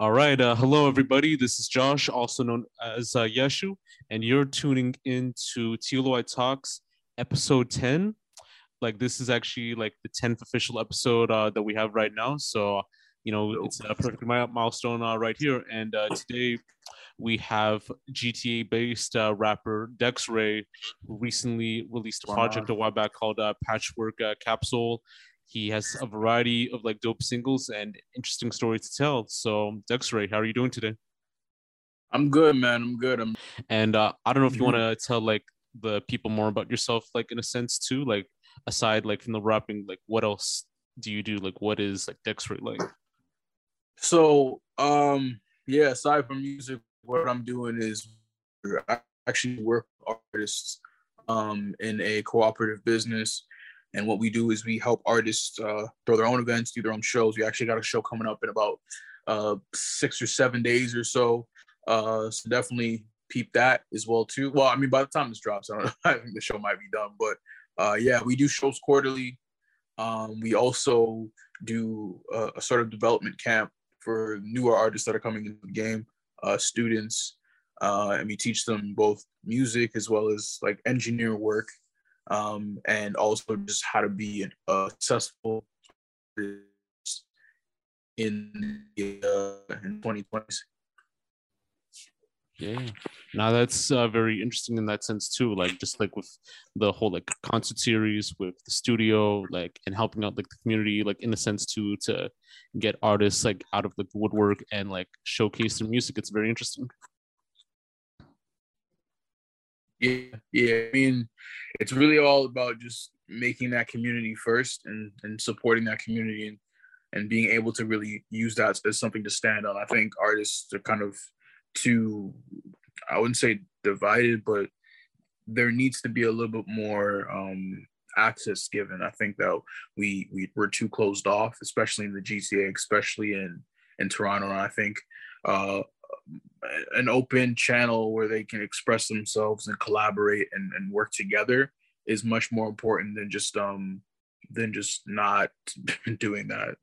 All right. Uh, hello, everybody. This is Josh, also known as uh, Yeshu, and you're tuning into TLOY Talks, episode 10. Like, this is actually like the 10th official episode uh, that we have right now. So, you know, it's a perfect milestone uh, right here. And uh, today we have GTA based uh, rapper Dexray, who recently released a project a while back called uh, Patchwork uh, Capsule. He has a variety of like dope singles and interesting stories to tell. So, Dexray, how are you doing today? I'm good, man. I'm good. I'm and uh, I don't know if you want to tell like the people more about yourself, like in a sense too, like aside like from the rapping, like what else do you do? Like what is like Dexray like? So, um, yeah, aside from music, what I'm doing is I actually work with artists um, in a cooperative business. And what we do is we help artists uh, throw their own events, do their own shows. We actually got a show coming up in about uh, six or seven days or so. Uh, so definitely peep that as well too. Well, I mean, by the time this drops, I don't know. I think the show might be done, but uh, yeah, we do shows quarterly. Um, we also do a, a, sort of development camp for newer artists that are coming into the game, uh, students, uh, and we teach them both music as well as like engineer work um, and also just how to be an uh, successful in the uh, in 2020s. Yeah, now that's uh, very interesting in that sense too. Like just like with the whole like concert series with the studio, like and helping out like the community, like in a sense too, to get artists like out of the woodwork and like showcase their music. It's very interesting. Yeah, yeah. I mean, it's really all about just making that community first and and supporting that community and and being able to really use that as something to stand on. I think artists are kind of too, I wouldn't say divided, but there needs to be a little bit more um, access given. I think that we we were too closed off, especially in the GTA, especially in in Toronto. I think uh, an open channel where they can express themselves and collaborate and, and work together is much more important than just um than just not doing that.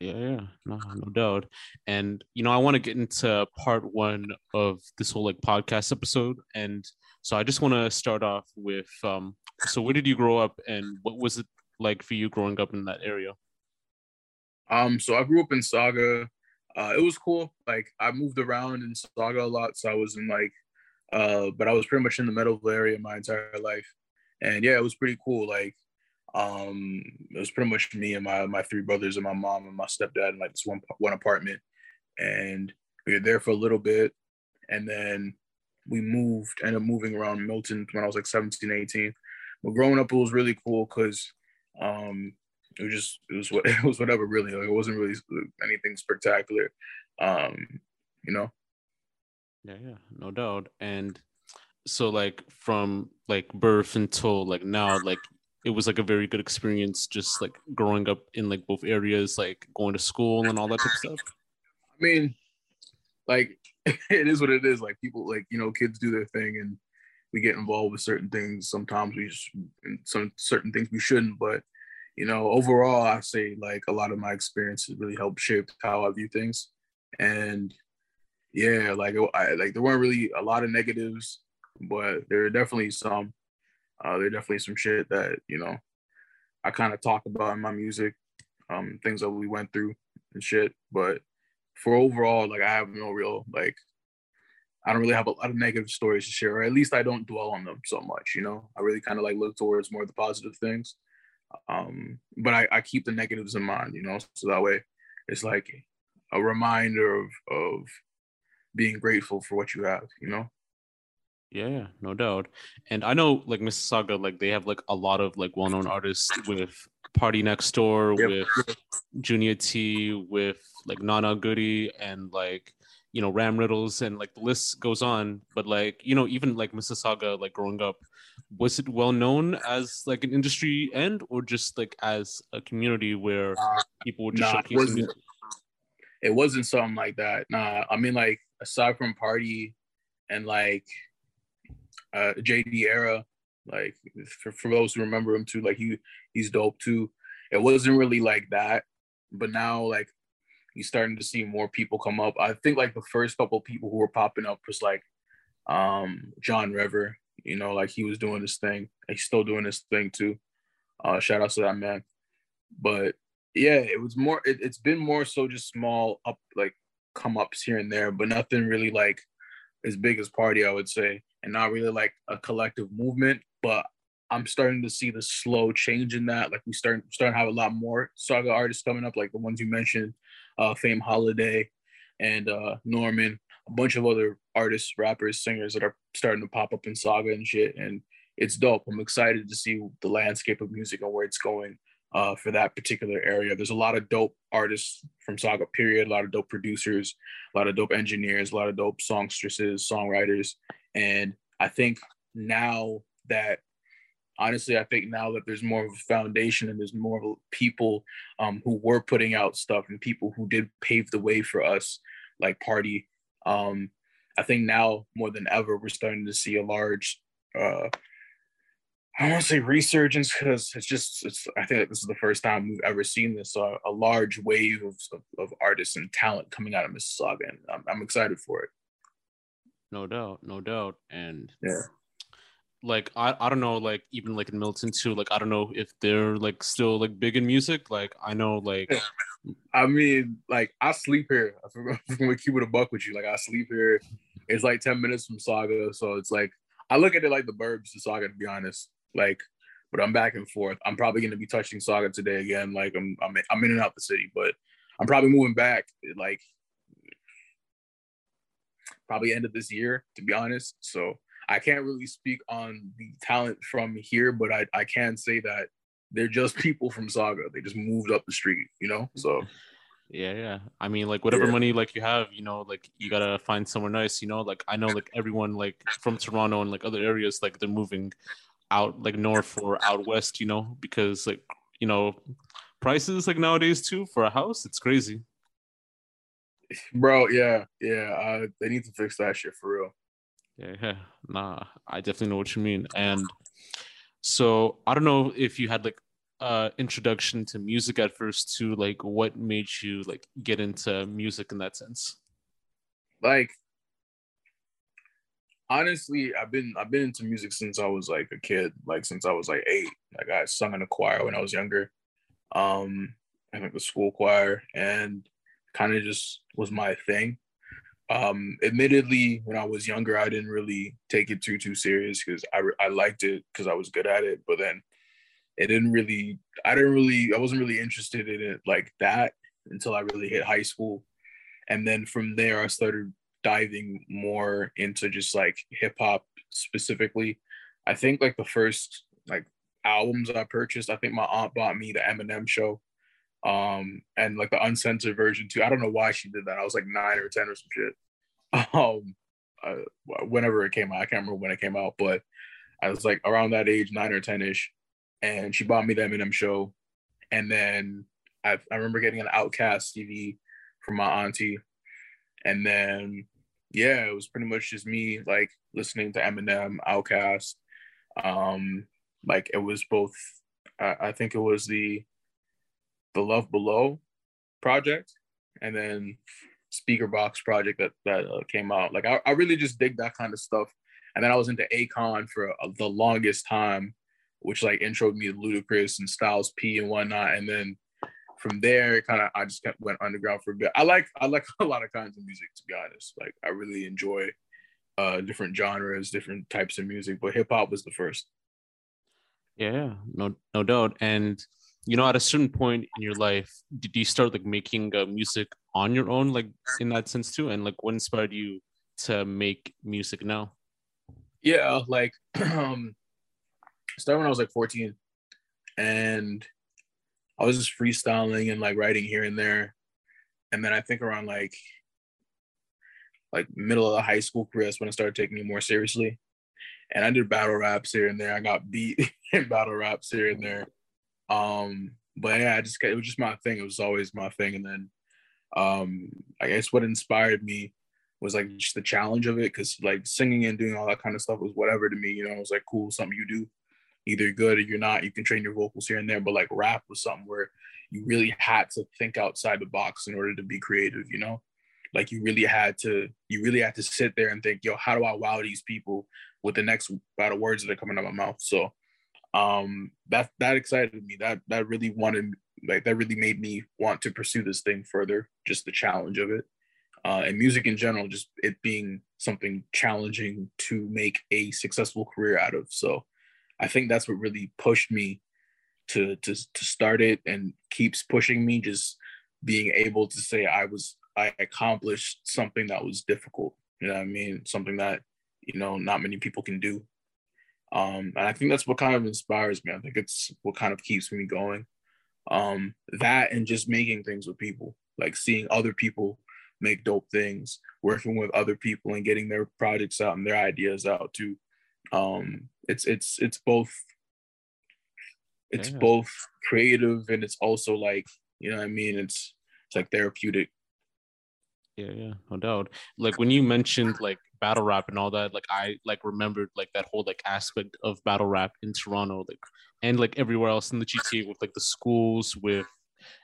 Yeah yeah no, no doubt. And you know i want to get into part one of this whole like podcast episode. And so i just want to start off with um so where did you grow up and what was it like for you growing up in that area? Um so i grew up in Sauga uh, it was cool. Like I moved around in Sauga a lot, so I was in like, uh, but I was pretty much in the Meadowvale area my entire life, and yeah, it was pretty cool. Like, um, it was pretty much me and my my three brothers and my mom and my stepdad in like this one one apartment, and we were there for a little bit, and then we moved, ended up moving around Milton when I was like 17, 18. But growing up, it was really cool because um, it was just it was what it was whatever really. Like it wasn't really anything spectacular. Um you know? Yeah yeah no doubt. And so like from like birth until like now like it was like a very good experience just like growing up in like both areas like going to school and all that type of stuff. I mean like it is what it is. Like people like you know kids do their thing and we get involved with certain things. Sometimes we just some certain things we shouldn't but you know, overall, I say like a lot of my experiences really helped shape how I view things. And yeah, like I like there weren't really a lot of negatives, but there are definitely some. Uh, there are definitely some shit that you know I kind of talk about in my music, um, things that we went through and shit. But for overall, like I have no real like I don't really have a lot of negative stories to share, or at least I don't dwell on them so much. You know, I really kind of like look towards more of the positive things. Um, but I, I keep the negatives in mind, you know, so that way it's like a reminder of of being grateful for what you have, you know. Yeah, no doubt. And I know like Mississauga, like they have like a lot of like well-known artists with PartyNextDoor, yep. with Junior T, with like Nana Goody, and like you know Ramriddlz, and like the list goes on. But like you know even like Mississauga, like growing up, was it well known as like an industry end or just like as a community where uh, people would just nah, it wasn't, it wasn't something like that. Nah, I mean like aside from party and like uh JD era, like for, for those who remember him too, like he he's dope too. It wasn't really like that, but now like he's starting to see more people come up. I think like the first couple people who were popping up was like um John River, you know, like he was doing this thing. He's still doing this thing too. Uh shout out to that man. But yeah, it was more it, it's been more so just small up like come ups here and there, but nothing really like as big as party, I would say, and not really like a collective movement. But I'm starting to see the slow change in that. Like we start starting to have a lot more Sauga artists coming up, like the ones you mentioned, uh, Fame Holiday and uh, Norman, a bunch of other artists, rappers, singers that are starting to pop up in Sauga and shit. And it's dope. I'm excited to see the landscape of music and where it's going uh, for that particular area. There's a lot of dope artists from Sauga period, a lot of dope producers, a lot of dope engineers, a lot of dope songstresses, songwriters. And I think now that honestly, I think now that there's more of a foundation and there's more people um, who were putting out stuff and people who did pave the way for us, like Party. Um, I think now more than ever, we're starting to see a large, uh, I want to say resurgence because it's just, it's, I think this is the first time we've ever seen this, uh, a large wave of, of, of, artists and talent coming out of Mississauga. And I'm, I'm excited for it. No doubt, no doubt. And yeah like I, I don't know like even like in Milton too like I don't know if they're like still like big in music like I know like I mean like I sleep here. I'm keep it a buck with you like I sleep here. It's like 10 minutes from Sauga so it's like I look at it like the burbs to Sauga to be honest. Like but I'm back and forth. I'm probably gonna be touching Sauga today again like I'm I'm, I'm in and out the city but I'm probably moving back like probably end of this year to be honest so I can't really speak on the talent from here, but I, I can say that they're just people from Sauga. They just moved up the street, you know? So yeah, yeah. I mean, like whatever yeah. money like you have, you know, like you gotta find somewhere nice, you know. Like I know like everyone like from Toronto and like other areas, like they're moving out like north or out west, you know, because like, you know, prices like nowadays too for a house, it's crazy. Bro, yeah, yeah. Uh, they need to fix that shit for real. Yeah, nah, I definitely know what you mean. And so I don't know if you had like uh introduction to music at first to like what made you like get into music in that sense? Like honestly i've been i've been into music since i was like a kid like since i was like eight. Like i sung in a choir when i was younger um i think the school choir and kind of just was my thing um admittedly when i was younger i didn't really take it too too serious because i i liked it because i was good at it but then it didn't really i didn't really i wasn't really interested in it like that until i really hit high school. And then from there i started diving more into just like hip hop specifically. I think like the first like albums i purchased i think my aunt bought me the eminem show um and like the uncensored version too. I don't know why she did that. I was like nine or ten or some shit. Um uh, whenever it came out i can't remember when it came out but i was like around that age nine or ten ish and she bought me the eminem show. And then i, I remember getting an OutKast cd from my auntie. And then yeah it was pretty much just me like listening to eminem OutKast. um like it was both I, I think it was the the Love Below project, and then Speakerboxxx project that that uh, came out. Like I, I really just dig that kind of stuff. And then I was into Akon for uh, the longest time, which like introed me to Ludacris and Styles P and whatnot. And then from there, kind of I just kept, went underground for a bit. I like I like a lot of kinds of music to be honest. Like I really enjoy uh, different genres, different types of music, but hip hop was the first. Yeah, no, no doubt. And you know at a certain point in your life did you start like making uh, music on your own like in that sense too? And like what inspired you to make music now? Yeah like um started when i was like 14 and i was just freestyling and like writing here and there. And then i think around like like middle of the high school career career when i started taking it more seriously. And i did battle raps here and there. I got beat in battle raps here and there um, but yeah, I just it was just my thing. It was always my thing. And then um, I guess what inspired me was like just the challenge of it, because like singing and doing all that kind of stuff was whatever to me. You know, it was like cool, something you do, either good or you're not. You can train your vocals here and there, but like rap was something where you really had to think outside the box in order to be creative, you know? Like you really had to, you really had to sit there and think, yo, how do I wow these people with the next out of words that are coming out of my mouth? So um that that excited me. That that really wanted like that really made me want to pursue this thing further, just the challenge of it. Uh, and music in general, just it being something challenging to make a successful career out of. So I think that's what really pushed me to to to start it and keeps pushing me just being able to say I was I accomplished something that was difficult. You know I mean? Something that, you know, not many people can do. Um, and I think that's what kind of inspires me. I think it's what kind of keeps me going. Um, that and just making things with people, like seeing other people make dope things, working with other people and getting their projects out and their ideas out too. Um, it's it's it's both it's yeah. both creative and it's also like you know what I mean it's it's like therapeutic. Yeah, yeah, no doubt. Like when you mentioned like battle rap and all that, like I like remembered like that whole like aspect of battle rap in Toronto, like and like everywhere else in the GTA with like the schools with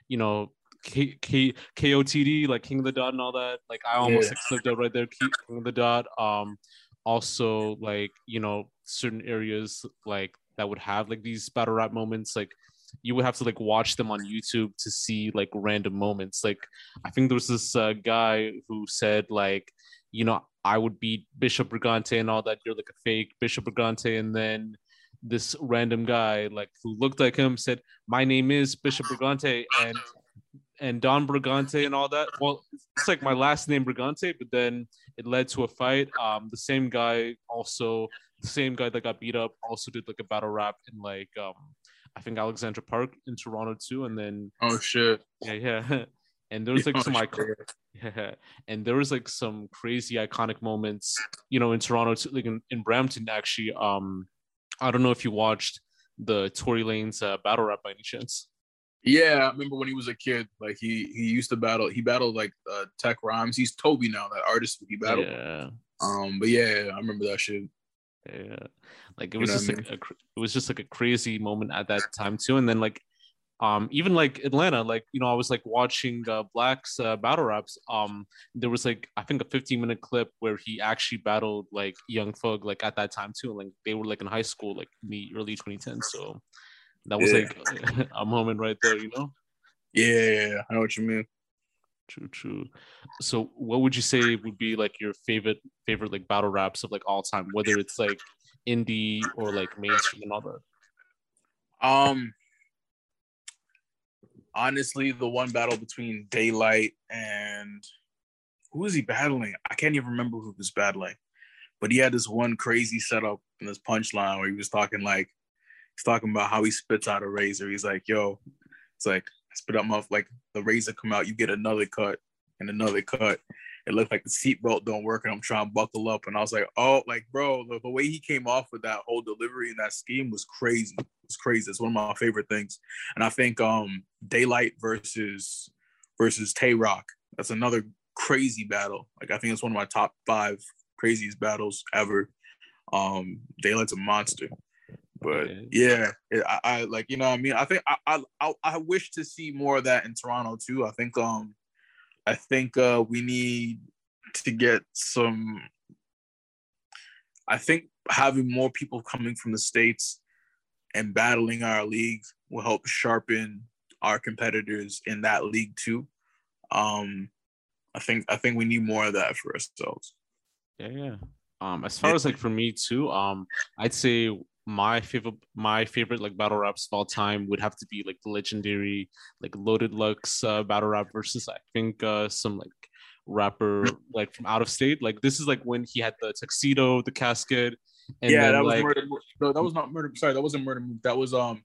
you know K, K, KOTD, like King of the Dot and all that. Like I almost yeah. slipped up right there, King of the Dot. Um, also like you know certain areas like that would have like these battle rap moments, like you would have to like watch them on YouTube to see like random moments. Like I think there was this uh, guy who said like, you know, I would beat Bishop Brigante and all that. You're like a fake Bishop Brigante, and then this random guy like who looked like him said, "My name is Bishop Brigante," and and Don Brigante and all that. Well, it's like my last name Brigante, but then it led to a fight. Um, the same guy also, the same guy that got beat up also did like a battle rap in like um, I think Alexandra Park in Toronto too, and then oh shit, yeah, yeah. And there was like oh, some icon, yeah, and there was like some crazy iconic moments, you know, in Toronto, too, like in, in Brampton actually. Um, I don't know if you watched the Tory Lanez uh, battle rap by any chance. Yeah, I remember when he was a kid. Like he he used to battle. He battled like uh, Tech Rhymes. He's Toby now, that artist he battled. Yeah. Um, but yeah, I remember that shit. Yeah, like it was you just like mean? a, it was just like a crazy moment at that time too. And then like, um, even like Atlanta, like you know, I was like watching uh, Black's uh, battle raps. Um, there was like I think a 15 minute clip where he actually battled like Young Thug like at that time too. Like they were like in high school, like in the early 2010s. So that was yeah. like a moment right there, you know? Yeah, I know what you mean. True, true. So, what would you say would be like your favorite favorite like battle raps of like all time, whether it's like indie or like mainstream and that? Um, honestly, the one battle between Daylyt and who was he battling? I can't even remember who was battling, but he had this one crazy setup in this punchline where he was talking like he's talking about how he spits out a razor. He's like, yo, it's like I spit out my like the razor come out, you get another cut and another cut. It looked like the seatbelt don't work, and I'm trying to buckle up. And I was like, oh, like bro, the, the way he came off with that whole delivery and that scheme was crazy. It was crazy. It's one of my favorite things. And I think um Daylyt versus versus Tay Roc. That's another crazy battle. Like I think it's one of my top five craziest battles ever. Um, Daylyt's a monster. But yeah, I, I, like you know I mean. I think I, I I wish to see more of that in Toronto too. I think um I think uh we need to get some. I think having more people coming from the states and battling our league will help sharpen our competitors in that league too. Um, I think I think we need more of that for ourselves. Yeah, yeah. Um, as far as like for me too, um, I'd say my favorite my favorite like battle raps of all time would have to be like the legendary like loaded lux uh, battle rap versus i think uh some like rapper like from out of state. Like this is like when he had the tuxedo the casket and yeah then, that was like, murder no, that was not murder sorry that wasn't murder that was um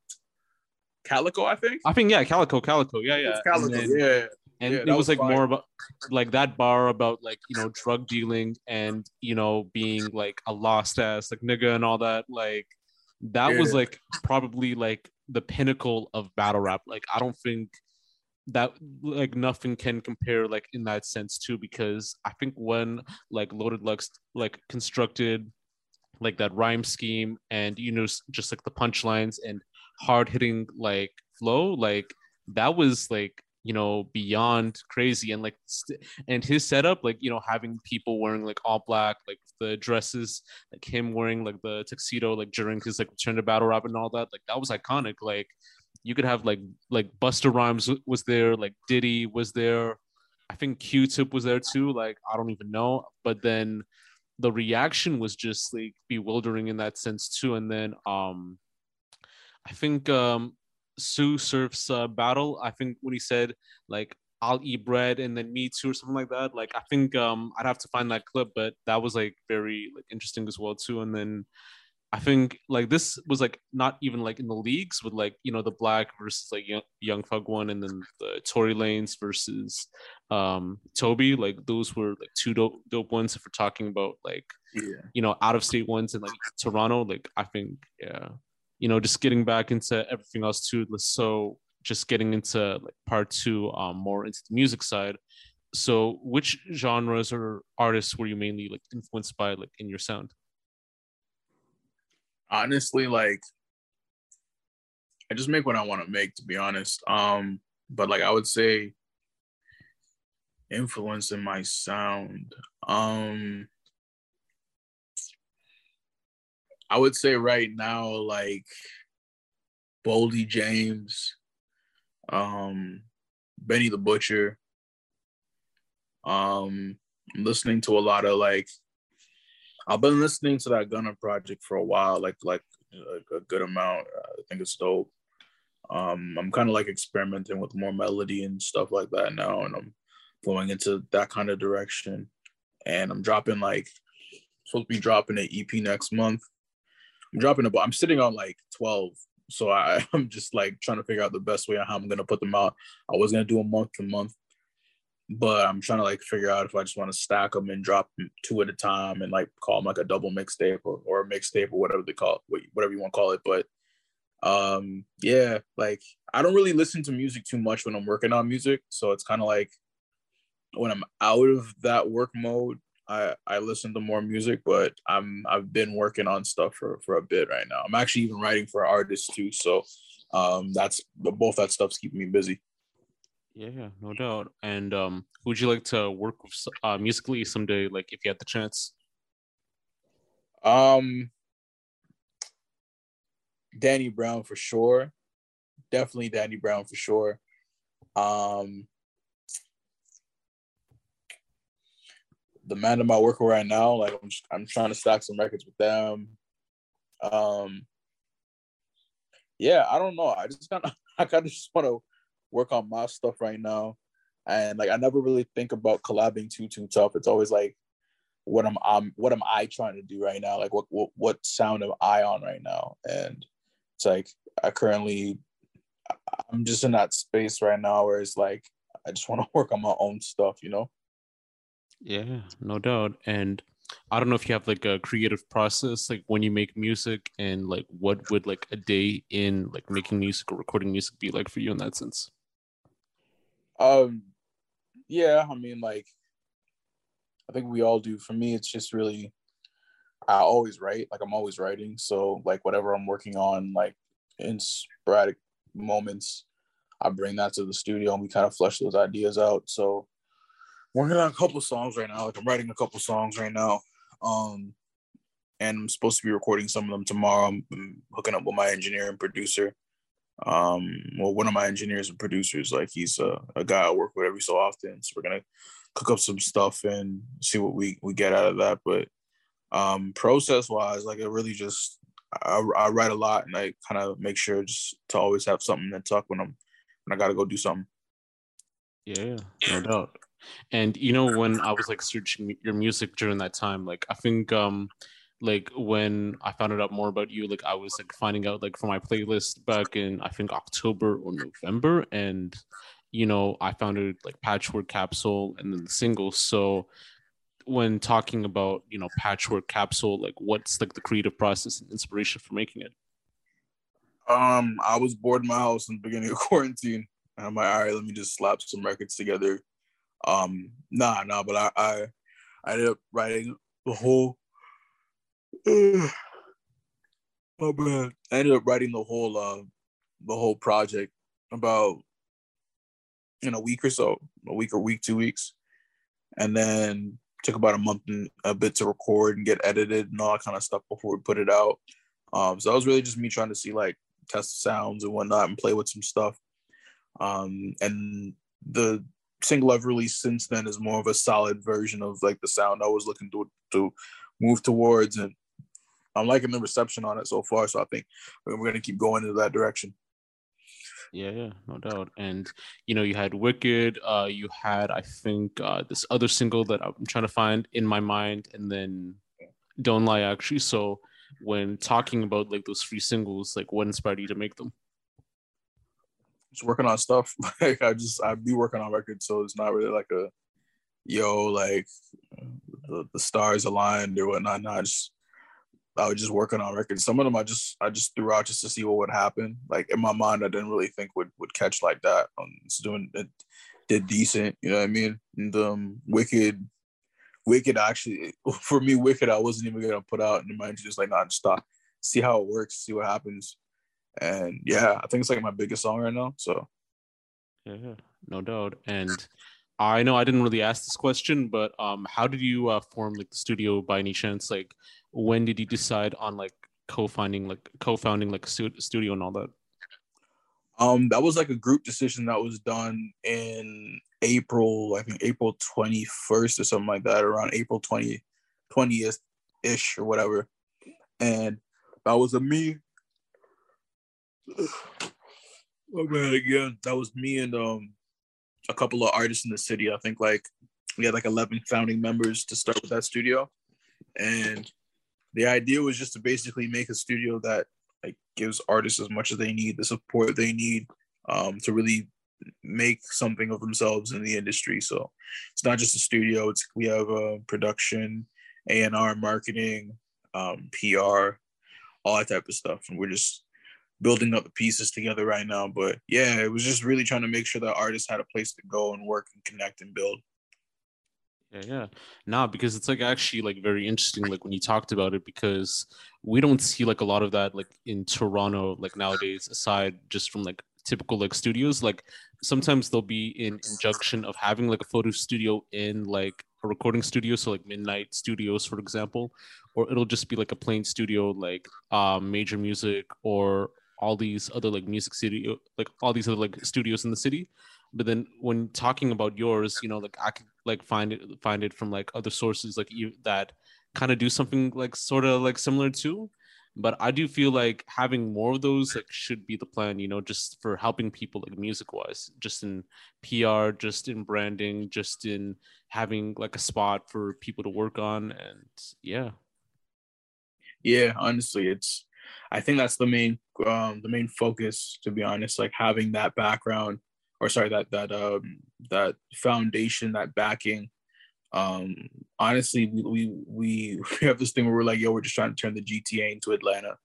Calicoe i think? I think yeah Calicoe Calicoe yeah yeah. Calicoe then, yeah and yeah, it was, was like more about like that bar about like you know drug dealing and you know being like a lost ass like nigga and all that like that yeah. was like probably like the pinnacle of battle rap. Like I don't think that like nothing can compare like in that sense too because I think when like Loaded Lux like constructed like that rhyme scheme and you know just like the punchlines and hard hitting like flow like that was like you know beyond crazy. And like st- and his setup like you know having people wearing like all black like the dresses like him wearing like the tuxedo like during his like return to battle rap and all that like that was iconic. Like you could have like like Busta Rhymes was there like Diddy was there. I think Q-Tip was there too like I don't even know. But then the reaction was just like bewildering in that sense too. And then um I think um Sue Surf's uh, battle. I think when he said like I'll eat bread and then me too or something like that. Like I think um I'd have to find that clip, but that was like very like interesting as well too. And then I think like this was like not even like in the leagues with like you know the black versus like young, young Thug one and then the Tory Lanez versus um Toby like those were like two dope dope ones if we're talking about like Yeah. you know out of state ones in like Toronto like I think yeah you know just getting back into everything else too so just getting into like part two um more into the music side. So which genres or artists were you mainly like influenced by like in your sound? Honestly like i just make what i want to make to be honest. Um but like i would say influence in my sound um i would say right now like boldy james um benny the butcher um i'm listening to a lot of like I've been listening to that Gunna project for a while, like like a, good amount. I think it's dope. Um, I'm kind of like experimenting with more melody and stuff like that now, and I'm going into that kind of direction. And I'm dropping like supposed to be dropping an EP next month. I'm dropping about. I'm sitting on like 12, so I, I'm just like trying to figure out the best way on how I'm gonna put them out. I was gonna do a month to month, but I'm trying to like figure out if I just want to stack them and drop them two at a time and like call them like a double mixtape or, or a mixtape or whatever they call it, whatever you want to call it. But um, yeah, like I don't really listen to music too much when I'm working on music, so it's kind of like when I'm out of that work mode, I I listen to more music. But I'm I've been working on stuff for for a bit right now. I'm actually even writing for artists too, so um, that's both that stuff's keeping me busy. Yeah, yeah, no doubt. And um, who would you like to work with uh, musically someday, like if you had the chance? Um, Danny Brown for sure. Definitely Danny Brown for sure. Um, the man I'm working right now, like I'm, just, I'm trying to stack some records with them. Um, yeah, I don't know. I just kind of, I kind of just want to work on my stuff right now. And like I never really think about collabing too too tough. It's always like what am I what am I trying to do right now? Like what what what sound am I on right now? And it's like I currently I'm just in that space right now where it's like I just want to work on my own stuff, you know? Yeah, no doubt. And I don't know if you have like a creative process, like when you make music, and like what would like a day in like making music or recording music be like for you in that sense? Um, yeah, I mean, like, I think we all do. For me, it's just really, I always write. Like, I'm always writing. So, like, whatever I'm working on, like, in sporadic moments, I bring that to the studio and we kind of flesh those ideas out. So, working on a couple songs right now. Like, I'm writing a couple songs right now. Um, and I'm supposed to be recording some of them tomorrow. I'm, I'm hooking up with my engineer and producer um well one of my engineers and producers like he's a, a guy i work with every so often so we're gonna cook up some stuff and see what we we get out of that but um process wise like i really just I, I write a lot and i kind of make sure just to always have something to talk when i'm when i gotta go do something yeah no doubt and you know when i was like searching your music during that time like i think um like when I found out more about you, like I was like finding out like from my playlist back in I think October or November, and you know I found it like Patchwork Capsule and then the singles. So when talking about you know Patchwork Capsule, like what's like the creative process and inspiration for making it? Um, I was bored in my house in the beginning of quarantine. And I'm like, all right, let me just slap some records together. Um, nah, nah, but I I, I ended up writing the whole my bad. I ended up writing the whole uh the whole project about in a week or so, a week or week, two weeks, and then took about a month and a bit to record and get edited and all that kind of stuff before we put it out. Um, so that was really just me trying to see like test sounds and whatnot and play with some stuff. Um, and the single I've released since then is more of a solid version of like the sound I was looking to to move towards, and I'm liking the reception on it so far. So I think we're gonna keep going into that direction. Yeah, yeah, no doubt. And you know, you had Wicked, uh, you had I think uh, this other single that I'm trying to find in my mind, and then Don't Lie actually. So when talking about like those three singles, like what inspired you to make them? Just working on stuff. Like I just I be working on records, so it's not really like a yo like the, the stars aligned or whatnot. No, I just I was just working on records. Some of them I just I just threw out just to see what would happen. Like in my mind, I didn't really think would would catch like that. Um, it's doing it did decent. You know what I mean? And um, Wicked, Wicked actually for me, Wicked I wasn't even gonna put out, and mind just like not nah, stop, see how it works, see what happens. And yeah, I think it's like my biggest song right now. So yeah, no doubt. And I know I didn't really ask this question, but um, how did you uh, form like the studio by any chance? Like, when did you decide on like co-founding, like co-founding like studio and all that? Um, that was like a group decision that was done in April, I think April 21st or something like that, around April 20, 20th ish or whatever. And that was a me. Oh man, again, that was me and um a couple of artists in the city. I think like we had like 11 founding members to start with that studio. And the idea was just to basically make a studio that like gives artists as much as they need, the support they need um, to really make something of themselves in the industry. So it's not just a studio. It's we have uh, production, A and R, marketing, um, PR, all that type of stuff, and we're just building up the pieces together right now. But yeah, it was just really trying to make sure that artists had a place to go and work and connect and build. Yeah, yeah. Nah, because it's like actually like very interesting, like when you talked about it, because we don't see like a lot of that like in Toronto, like nowadays, aside just from like typical like studios. Like sometimes they'll be in injunction of having like a photo studio in like a recording studio, so like Midnight Studios, for example, or it'll just be like a plain studio like um major music or all these other like music studio like all these other like studios in the city. But then when talking about yours you know like i could like find it find it from like other sources like you that kind of do something like sort of like similar to but i do feel like having more of those like should be the plan you know just for helping people like music wise just in pr just in branding just in having like a spot for people to work on and yeah. Yeah honestly it's I think that's the main um, the main focus, to be honest. Like having that background, or sorry, that that um, that foundation, that backing. Um, honestly, we, we we we have this thing where we're like, yo, we're just trying to turn the GTA into Atlanta,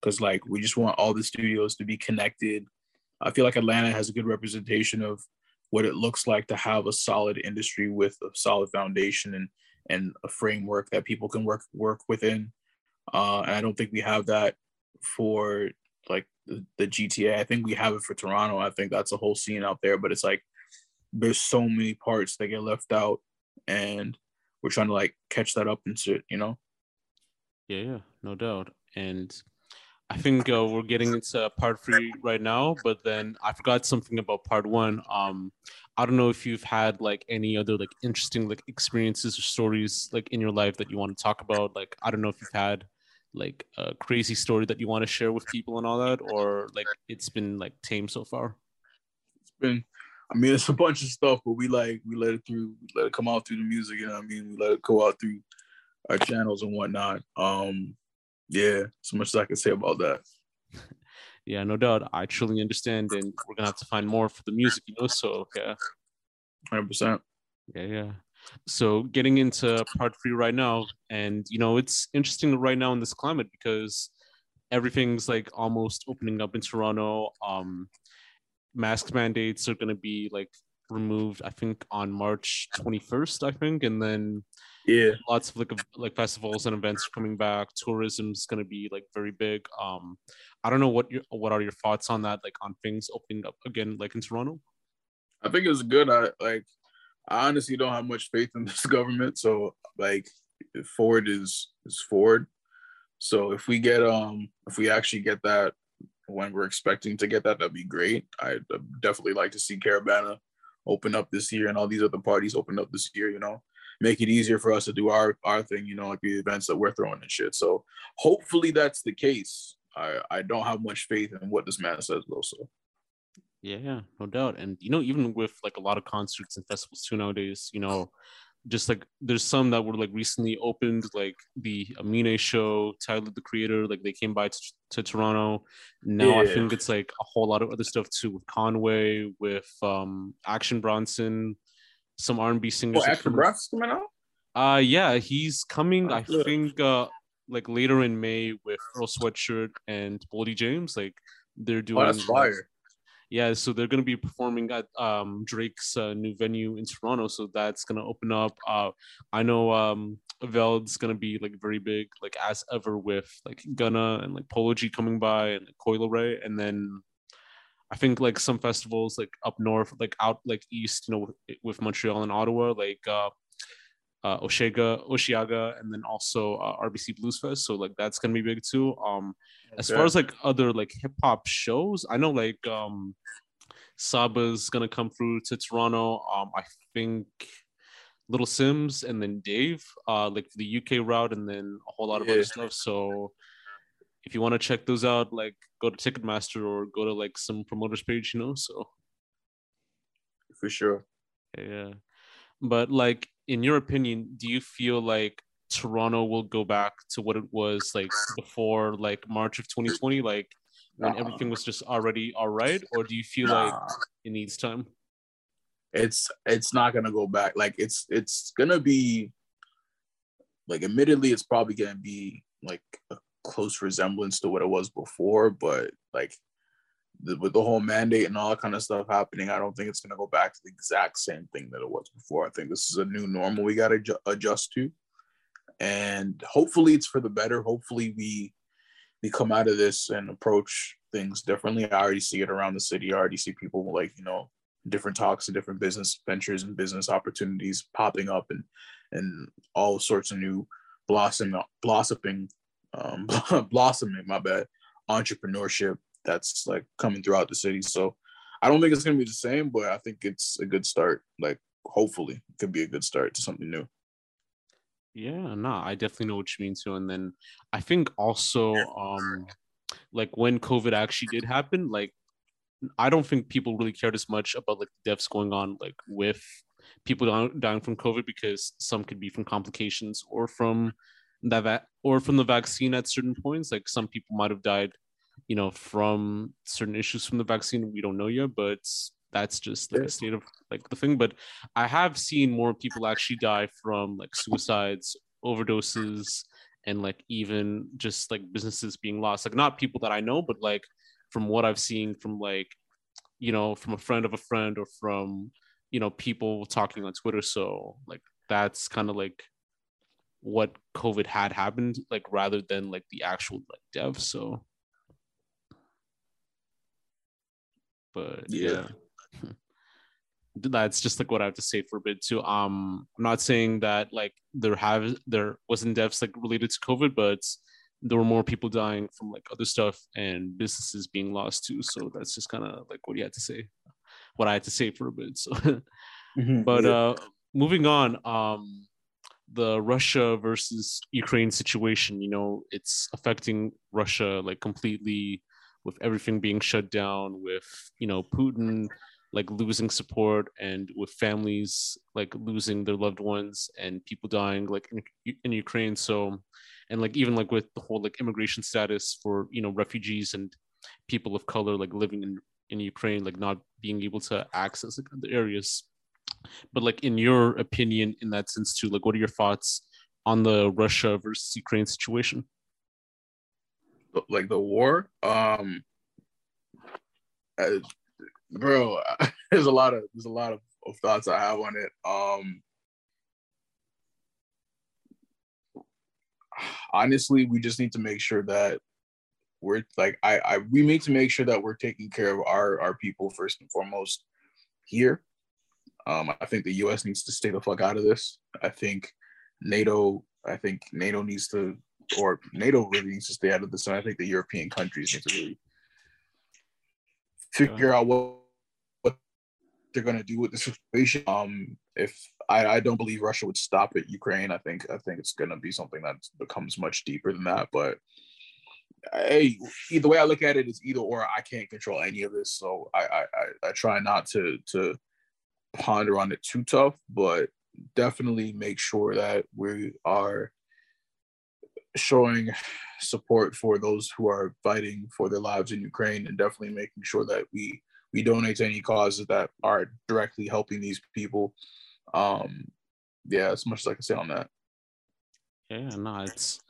because like we just want all the studios to be connected. I feel like Atlanta has a good representation of what it looks like to have a solid industry with a solid foundation and and a framework that people can work work within. Uh, and I don't think we have that for like the, the GTA. I think we have it for Toronto. I think that's a whole scene out there, but it's like there's so many parts that get left out, and we're trying to like catch that up into it, you know? Yeah, yeah, no doubt. And I think uh, we're getting into part three right now, but then I forgot something about part one. Um, I don't know if you've had like any other like interesting like experiences or stories like in your life that you want to talk about. Like I don't know if you've had like a crazy story that you want to share with people and all that, or like it's been like tame so far? It's been, I mean, it's a bunch of stuff, but we like we let it through, let it come out through the music. You know, I mean, we let it go out through our channels and whatnot. Um, yeah, so much as I can say about that. yeah, no doubt. I truly understand, and we're gonna have to find more for the music, you know. So yeah, hundred percent. Yeah, yeah. So getting into part three right now, and you know, it's interesting right now in this climate because everything's like almost opening up in Toronto. Um, mask mandates are going to be like removed, I think, on March 21st, I think, and then yeah, lots of like like festivals and events are coming back. Tourism is going to be like very big. Um, I don't know what your what are your thoughts on that, like on things opening up again, like in Toronto. I think it's good. I like. I honestly don't have much faith in this government. So like, Ford is is Ford. So if we get um if we actually get that when we're expecting to get that, that'd be great. I'd definitely like to see Caribana open up this year and all these other parties open up this year. You know, make it easier for us to do our our thing. You know, like the events that we're throwing and shit. So hopefully that's the case. I I don't have much faith in what this man says though. So. Yeah, yeah, no doubt. And you know, even with like a lot of concerts and festivals too nowadays, you know, just like there's some that were like recently opened, like the Amine show, Tyler the Creator, like they came by to, to Toronto. Now yeah. I think it's like a whole lot of other stuff too with Conway, with um Action Bronson, some R&B singers. Oh, Action Bronson's coming out. Uh, yeah, he's coming. Oh, I good. think uh like later in May with Earl Sweatshirt and Boldy James. Like they're doing. Oh, that's fire yeah, so they're going to be performing at um, Drake's uh, new venue in Toronto. So that's going to open up. Uh, I know um, Veld's going to be like very big, like as ever with like Gunna and like Polo G coming by and like Coi Leray. And then I think like some festivals like up north, like out like east, you know, with, with Montreal and Ottawa, like uh, uh, Osheaga, Osheaga, and then also uh, RBC Blues Fest. So like that's gonna be big too. Um, as far as like other like hip hop shows, I know like um, Saba's gonna come through to Toronto. Um, I think Little Simz and then Dave, uh, like the UK route, and then a whole lot of yeah. other stuff. So if you want to check those out, like go to Ticketmaster or go to like some promoters page, you know. So for sure. Yeah, but like in your opinion, do you feel like Toronto will go back to what it was like before like March of 2020, like when nah. everything was just already all right, or do you feel nah. like it needs time? It's it's not gonna go back. Like it's it's gonna be like admittedly it's probably gonna be like a close resemblance to what it was before, but like the, with the whole mandate and all that kind of stuff happening, I don't think it's going to go back to the exact same thing that it was before. I think this is a new normal we got to ju- adjust to, and hopefully it's for the better. Hopefully we we come out of this and approach things differently. I already see it around the city. I already see people like you know different talks and different business ventures and business opportunities popping up and and all sorts of new blossoming blossoming um, blossoming my bad entrepreneurship that's like coming throughout the city. So I don't think it's gonna be the same, but I think it's a good start. Like hopefully it could be a good start to something new. Yeah, no, I definitely know what you mean too. And then I think also um like when COVID actually did happen, like I don't think people really cared as much about like deaths going on like with people dying from COVID because some could be from complications or from that va- or from the vaccine at certain points. Like some people might have died you know, from certain issues from the vaccine. We don't know yet, but that's just like a state of like the thing. But I have seen more people actually die from like suicides, overdoses, and like even just like businesses being lost. Like not people that I know, but like from what I've seen from like, you know, from a friend of a friend or from, you know, people talking on Twitter. So like that's kind of like what COVID had happened, like rather than like the actual like dev. So but yeah. yeah. that's just like what I have to say for a bit too. Um, I'm not saying that like there have there wasn't deaths like related to COVID, but there were more people dying from like other stuff and businesses being lost too. So that's just kind of like what you had to say, what I had to say for a bit. So, mm-hmm, but yeah. uh, moving on, um, the Russia versus Ukraine situation, you know, it's affecting Russia like completely with everything being shut down, with you know Putin like losing support, and with families like losing their loved ones and people dying like in, in Ukraine. So, and like even like with the whole like immigration status for you know refugees and people of color like living in in Ukraine, like not being able to access like, the areas. But like in your opinion, in that sense too, like what are your thoughts on the Russia versus Ukraine situation? Like the war. Um, bro, there's a lot of there's a lot of, of thoughts I have on it. Um, honestly, we just need to make sure that we're like I, I we need to make sure that we're taking care of our our people first and foremost here Um, I think the U.S. needs to stay the fuck out of this. I think NATO. I think NATO needs to, or NATO really needs to stay out of this. And I think the European countries need to really figure out what what they're gonna do with the situation. Um, if I, I don't believe Russia would stop at Ukraine, I think I think it's gonna be something that becomes much deeper than that. But hey, either way I look at it is either or. I can't control any of this, so I I, I, I try not to to ponder on it too tough, but definitely make sure that we are showing support for those who are fighting for their lives in Ukraine and definitely making sure that we we donate to any causes that are directly helping these people. Um yeah, as much as I can say on that. Yeah, no, it's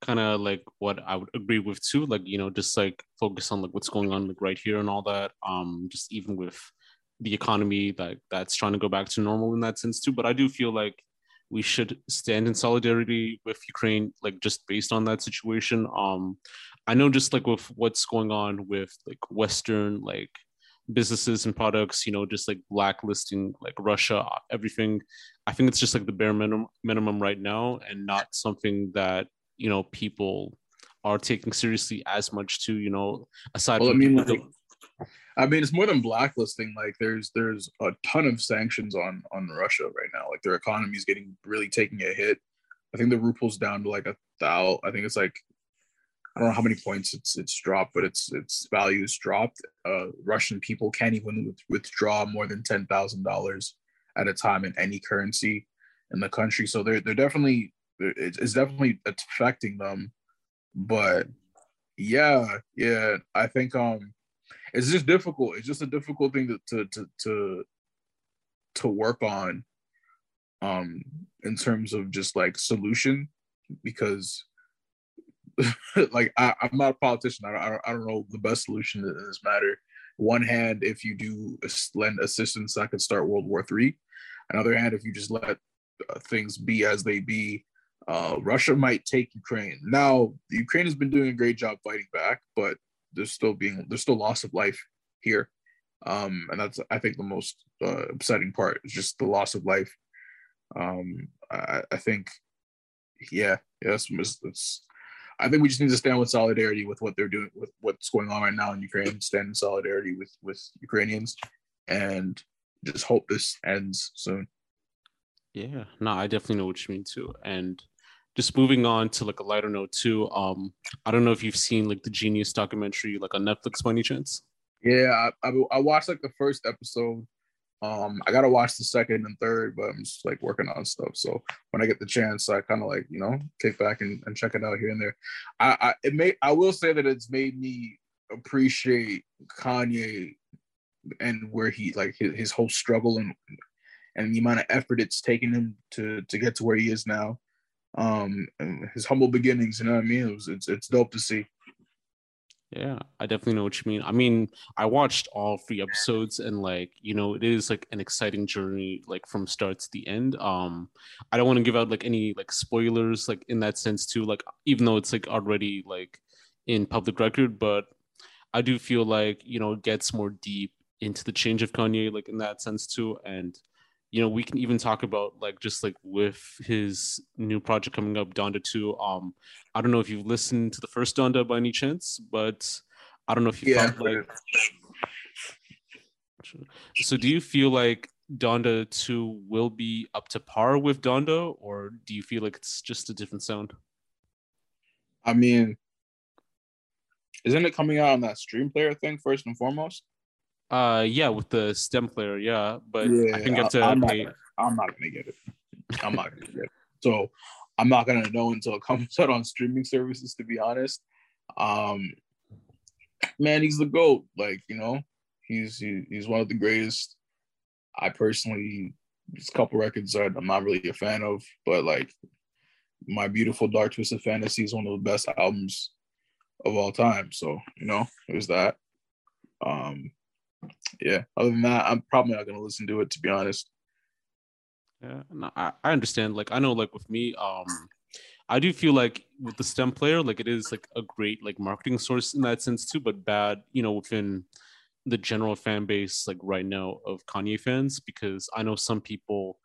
kind of like what I would agree with too. Like, you know, just like focus on like what's going on like right here and all that. Um, just even with the economy that that's trying to go back to normal in that sense too. But I do feel like we should stand in solidarity with Ukraine, like just based on that situation. Um, I know just like with what's going on with like Western like businesses and products, you know, just like blacklisting like Russia, everything. I think it's just like the bare minimum minimum right now, and not something that you know people are taking seriously as much. To you know, aside well, from I mean, like, I mean, it's more than blacklisting. Like, there's there's a ton of sanctions on on Russia right now. Like, their economy is getting really taking a hit. I think the ruble's down to like a thou. I think it's like I don't know how many points it's it's dropped, but its its value is dropped. Uh, Russian people can't even withdraw more than ten thousand dollars at a time in any currency in the country. So they're they're definitely it's definitely affecting them. But yeah, yeah, I think um it's just difficult. It's just a difficult thing to to to to, to work on um in terms of just like solution because like I, I'm not a politician. I don't, I don't know the best solution in this matter. One hand, if you do lend assistance, that could start World War Three. Another hand, if you just let uh, things be as they be, uh, Russia might take Ukraine. Now, Ukraine has been doing a great job fighting back, but there's still being there's still loss of life here, um, and that's I think the most uh, upsetting part is just the loss of life. Um, I, I think, yeah, it's, I think we just need to stand with solidarity with what they're doing with what's going on right now in Ukraine. Stand in solidarity with with Ukrainians, and just hope this ends soon. Yeah, no, I definitely know what you mean too, and just moving on to like a lighter note too. Um, I don't know if you've seen like the Jeen-Yuhs documentary like on Netflix by any chance. Yeah, I, I, I watched like the first episode. Um, I gotta watch the second and third, but I'm just like working on stuff. So when I get the chance, I kind of like you know kick back and, and check it out here and there. I, I it may I will say that it's made me appreciate Kanye and where he like his, his whole struggle and and the amount of effort it's taken him to to get to where he is now um his humble beginnings you know what i mean? It was it's, it's dope to see. Yeah i definitely know what you mean. I mean i watched all three episodes and like you know it is like an exciting journey like from start to the end. Um i don't want to give out like any like spoilers like in that sense too like even though it's like already like in public record but i do feel like you know it gets more deep into the change of kanye like in that sense too. And you know we can even talk about like just like with his new project coming up donda 2 um i don't know if you've listened to the first donda by any chance but i don't know if you yeah. felt like so do you feel like donda 2 will be up to par with donda or do you feel like it's just a different sound i mean isn't it coming out on that stream player thing first and foremost uh, yeah, with the stem player, yeah, but yeah, I think I, I'm, not gonna, I'm not gonna get it. I'm not gonna get it. So I'm not gonna know until it comes out on streaming services. To be honest, um, man, he's the goat. Like you know, he's he, he's one of the greatest. I personally, there's a couple records that I'm not really a fan of, but like my beautiful dark twisted fantasy is one of the best albums of all time. So you know, there's that. Um, yeah, other than that, I'm probably not gonna listen to it to be honest. Yeah, no, I, I understand. Like I know, like with me, um, I do feel like with the stem player, like it is like a great like marketing source in that sense too, but bad, you know, within the general fan base like right now of Kanye fans because I know some people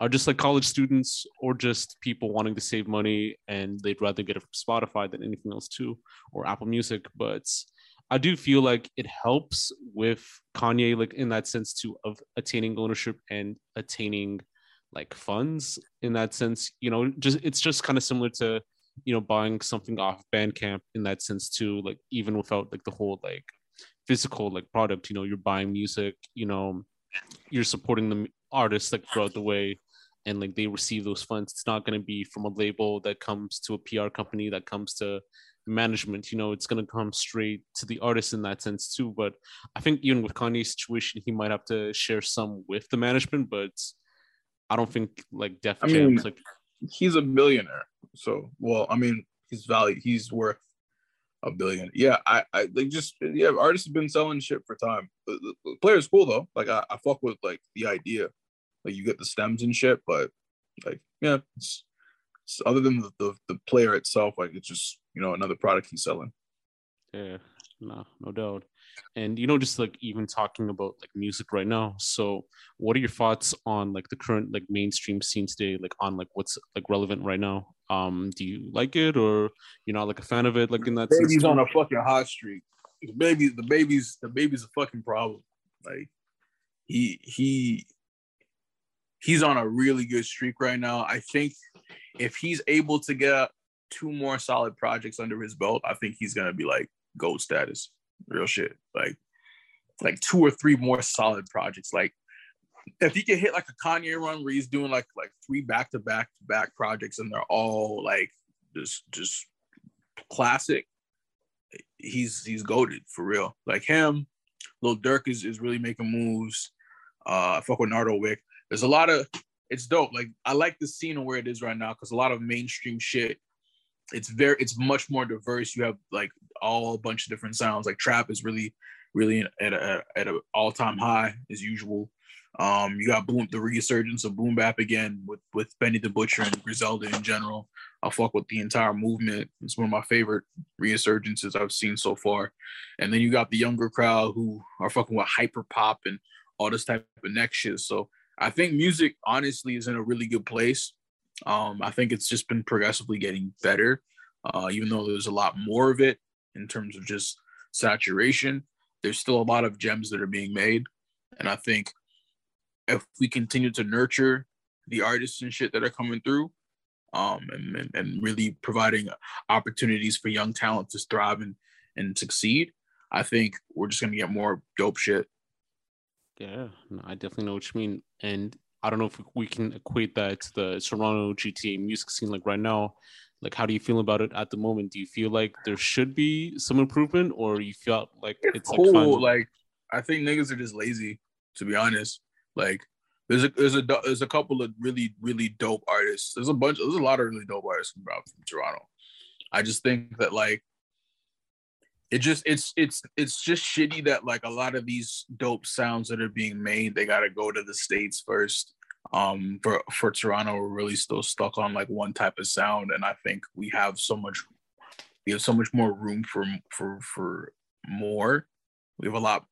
are just like college students or just people wanting to save money and they'd rather get it from Spotify than anything else too or Apple Music but I do feel like it helps with Kanye like in that sense too of attaining ownership and attaining like funds in that sense you know just it's just kind of similar to you know buying something off bandcamp in that sense too like even without like the whole like physical like product you know you're buying music you know you're supporting the artists like throughout the way and like they receive those funds. It's not going to be from a label that comes to a pr company that comes to management you know it's going to come straight to the artist in that sense too but i think even with kanye's situation he might have to share some with the management but i don't think like def I mean, like he's a billionaire so well i mean he's value he's worth a billion. Yeah, I, I they just yeah, artists have been selling shit for time. The, the, the player's cool though. Like I, I fuck with like the idea. Like you get the stems and shit, but like yeah, it's, it's other than the, the, the player itself, like it's just you know another product he's selling. Yeah, no, no doubt. And you know, just like even talking about like music right now. So, what are your thoughts on like the current like mainstream scene today? Like on like what's like relevant right now? Um, do you like it or you're not like a fan of it? Like in that baby's on a fucking hot streak. The baby, the baby's the baby's a fucking problem. Like he he he's on a really good streak right now. I think if he's able to get two more solid projects under his belt, I think he's gonna be like gold status. Real shit. Like like two or three more solid projects. Like if he can hit like a Kanye run where he's doing like like three back to back to back projects and they're all like just just classic, he's he's goaded for real. Like him, Lil Durk is, is really making moves. Uh, fuck with Nardo Wick. There's a lot of it's dope. Like I like the scene of where it is right now because a lot of mainstream shit. It's very it's much more diverse. You have like all a bunch of different sounds. Like trap is really really at a at an all time high as usual. Um, you got boom the resurgence of boom bap again with with Benny the Butcher and Griselda in general. I fuck with the entire movement. It's one of my favorite resurgences I've seen so far. And then you got the younger crowd who are fucking with hyper pop and all this type of next shit. So I think music honestly is in a really good place. Um, I think it's just been progressively getting better, uh, even though there's a lot more of it in terms of just saturation. There's still a lot of gems that are being made, and I think if we continue to nurture the artists and shit that are coming through, um, and, and, and really providing opportunities for young talent to thrive and, and succeed, I think we're just gonna get more dope shit. Yeah, I definitely know what you mean, and I don't know if we can equate that to the Toronto GTA music scene like right now. Like, how do you feel about it at the moment? Do you feel like there should be some improvement, or you feel like it's, it's cool? Like, like, I think niggas are just lazy, to be honest. Like there's a there's a there's a couple of really really dope artists. There's a bunch. There's a lot of really dope artists from, from Toronto. I just think that like it just it's it's it's just shitty that like a lot of these dope sounds that are being made they got to go to the states first um for for toronto we're really still stuck on like one type of sound and i think we have so much we have so much more room for for for more we have a lot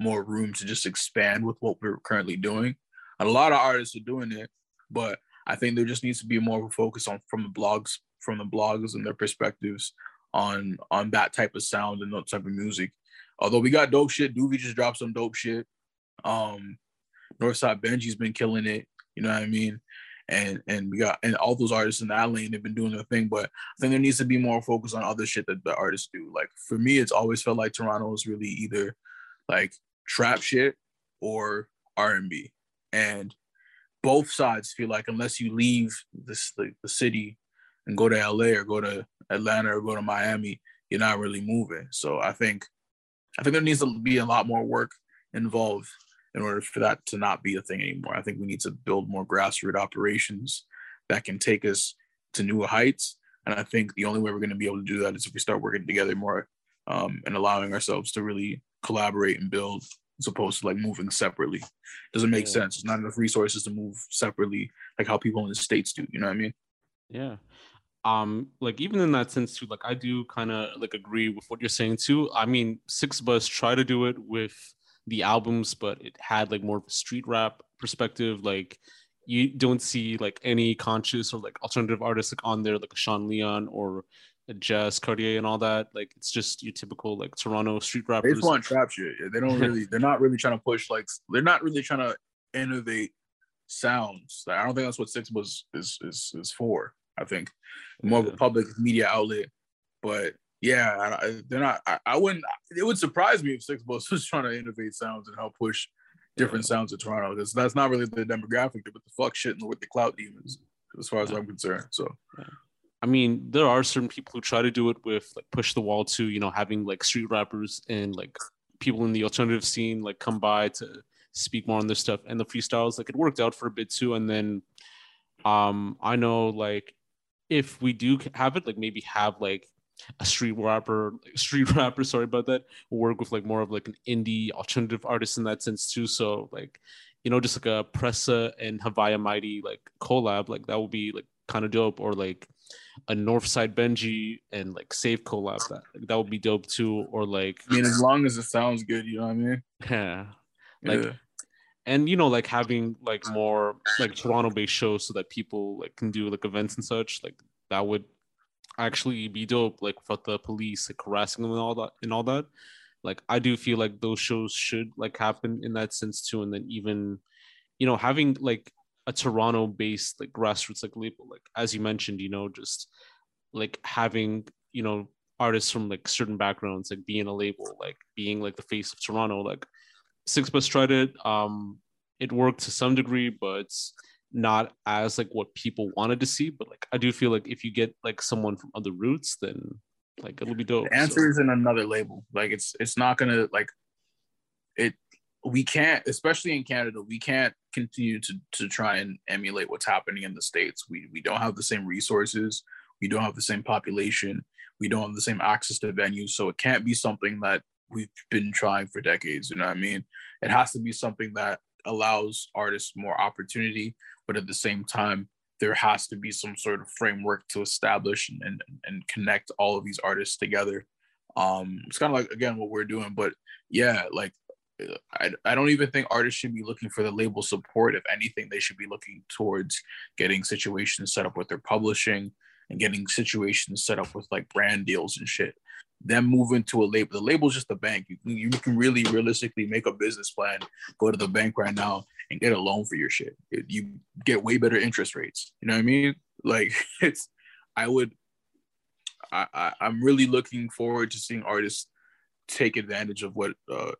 more room to just expand with what we're currently doing. A lot of artists are doing it, but I think there just needs to be more of a focus on from the blogs, from the bloggers and their perspectives on on that type of sound and that type of music. Although we got dope shit, Doobie just dropped some dope shit. Um Northside Benji's been killing it, you know what I mean? And and we got and all those artists in that lane have been doing their thing, but I think there needs to be more focus on other shit that the artists do. Like for me, it's always felt like Toronto is really either like trap shit or R&B. And both sides feel like unless you leave this the, the city and go to LA or go to Atlanta or go to Miami, you're not really moving. So I think I think there needs to be a lot more work involved in order for that to not be a thing anymore. I think we need to build more grassroots operations that can take us to newer heights. And I think the only way we're going to be able to do that is if we start working together more um, and allowing ourselves to really collaborate and build as opposed to like moving separately. Doesn't make yeah. sense. It's not enough resources to move separately like how people in the states do. You know what I mean? Yeah. Um like even in that sense too like i do kind of like agree with what you're saying too i mean 6ixBuzz try to do it with the albums but it had like more of a street rap perspective like you don't see like any conscious or like alternative artists like on there like Sean Leon or Jess Cartier and all that. Like it's just your typical like Toronto street rappers. They just want trap shit. They don't really. They're not really trying to push like. They're not really trying to innovate sounds. Like, I don't think that's what Six was is is is for. I think more yeah. of a public media outlet. But yeah, I, they're not. I, I, wouldn't. It would surprise me if 6ixBuzz was trying to innovate sounds and help push different yeah. sounds of Toronto. Because that's not really the demographic. But the fuck shit and with the clout demons, as far as yeah. I'm concerned. So. I mean, there are certain people who try to do it with like push the wall to, you know, having like street rappers and like people in the alternative scene like come by to speak more on this stuff and the freestyles like it worked out for a bit too and then um i know like if we do have it like maybe have like a street rapper street rapper sorry about that work with like more of like an indie alternative artist in that sense too. So like you know just like a pressa and Haviah Mighty like collab like that would be like kind of dope. Or like a Northside Benji and like Save collab that like, that would be dope too. Or like I mean as long as it sounds good you know what I mean? Yeah. Like yeah and you know like having like more like toronto based shows so that people like can do like events and such like that would actually be dope like without the police like harassing them and all that and all that. Like i do feel like those shows should like happen in that sense too and then even you know having like a toronto based like grassroots like label like as you mentioned you know just like having you know artists from like certain backgrounds like being a label like being like the face of toronto like 6ixBuzz tried it. Um, it worked to some degree, but not as like what people wanted to see. But like I do feel like if you get like someone from other roots, then like it'll be dope. The answer so. is in another label. Like it's it's not gonna like it. We can't, especially in Canada, we can't continue to to try and emulate what's happening in the states. We we don't have the same resources. We don't have the same population. We don't have the same access to venues. So it can't be something that we've been trying for decades. You know what I mean? It has to be something that allows artists more opportunity, but at the same time, there has to be some sort of framework to establish and, and, and connect all of these artists together. Um, it's kind of like again what we're doing, but yeah, like I, I don't even think artists should be looking for the label support. If anything, they should be looking towards getting situations set up with their publishing and getting situations set up with like brand deals and shit them moving to a label. The label's just a bank. You, you can really realistically make a business plan, go to the bank right now and get a loan for your shit. You get way better interest rates. You know what I mean? Like it's, I would, I, I am really looking forward to seeing artists take advantage of what uh,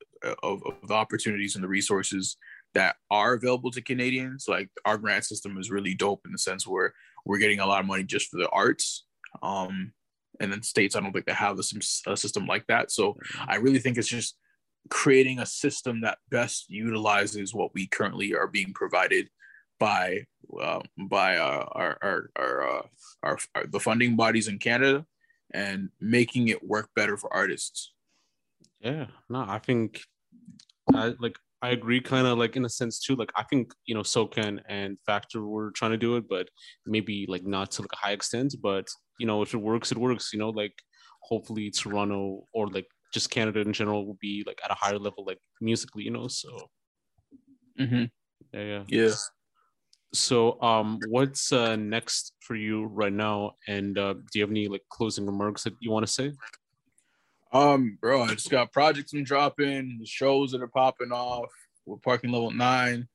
of, of the opportunities and the resources that are available to Canadians. Like our grant system is really dope in the sense where we're getting a lot of money just for the arts. Um, and then states i don't think they have a, a system like that so i really think it's just creating a system that best utilizes what we currently are being provided by uh, by uh, our our our, uh, our, our the funding bodies in Canada and making it work better for artists. Yeah, no, I think I like I agree kind of like in a sense too. Like I think, you know, SOCAN and Factor were trying to do it, but maybe like not to like a high extent. But you know, if it works, it works. You know, like hopefully Toronto or like just Canada in general will be like at a higher level, like musically. You know, so mm-hmm. yeah, yeah, yeah. So, um, what's uh, next for you right now? And uh, do you have any like closing remarks that you want to say? Um, bro, I just got projects I'm dropping, the shows that are popping off. We're parking level nine.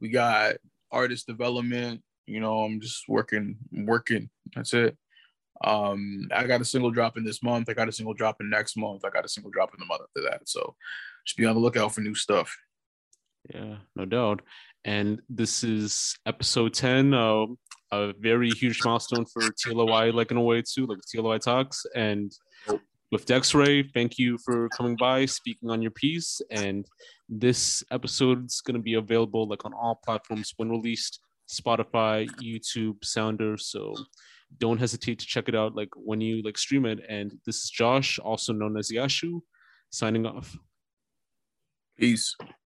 We got artist development. You know, I'm just working, working. That's it. Um, I got a single drop in this month. I got a single drop in next month. I got a single drop in the month after that. So just be on the lookout for new stuff. Yeah, no doubt. And this is episode 10, uh, a very huge milestone for TLOY, like in a way too, like TLOY Talks. And with Dexray, thank you for coming by, speaking on your piece. And this episode is going to be available like on all platforms when released Spotify, YouTube, Sounder. So don't hesitate to check it out like when you like stream it and this is josh also known as yashu signing off peace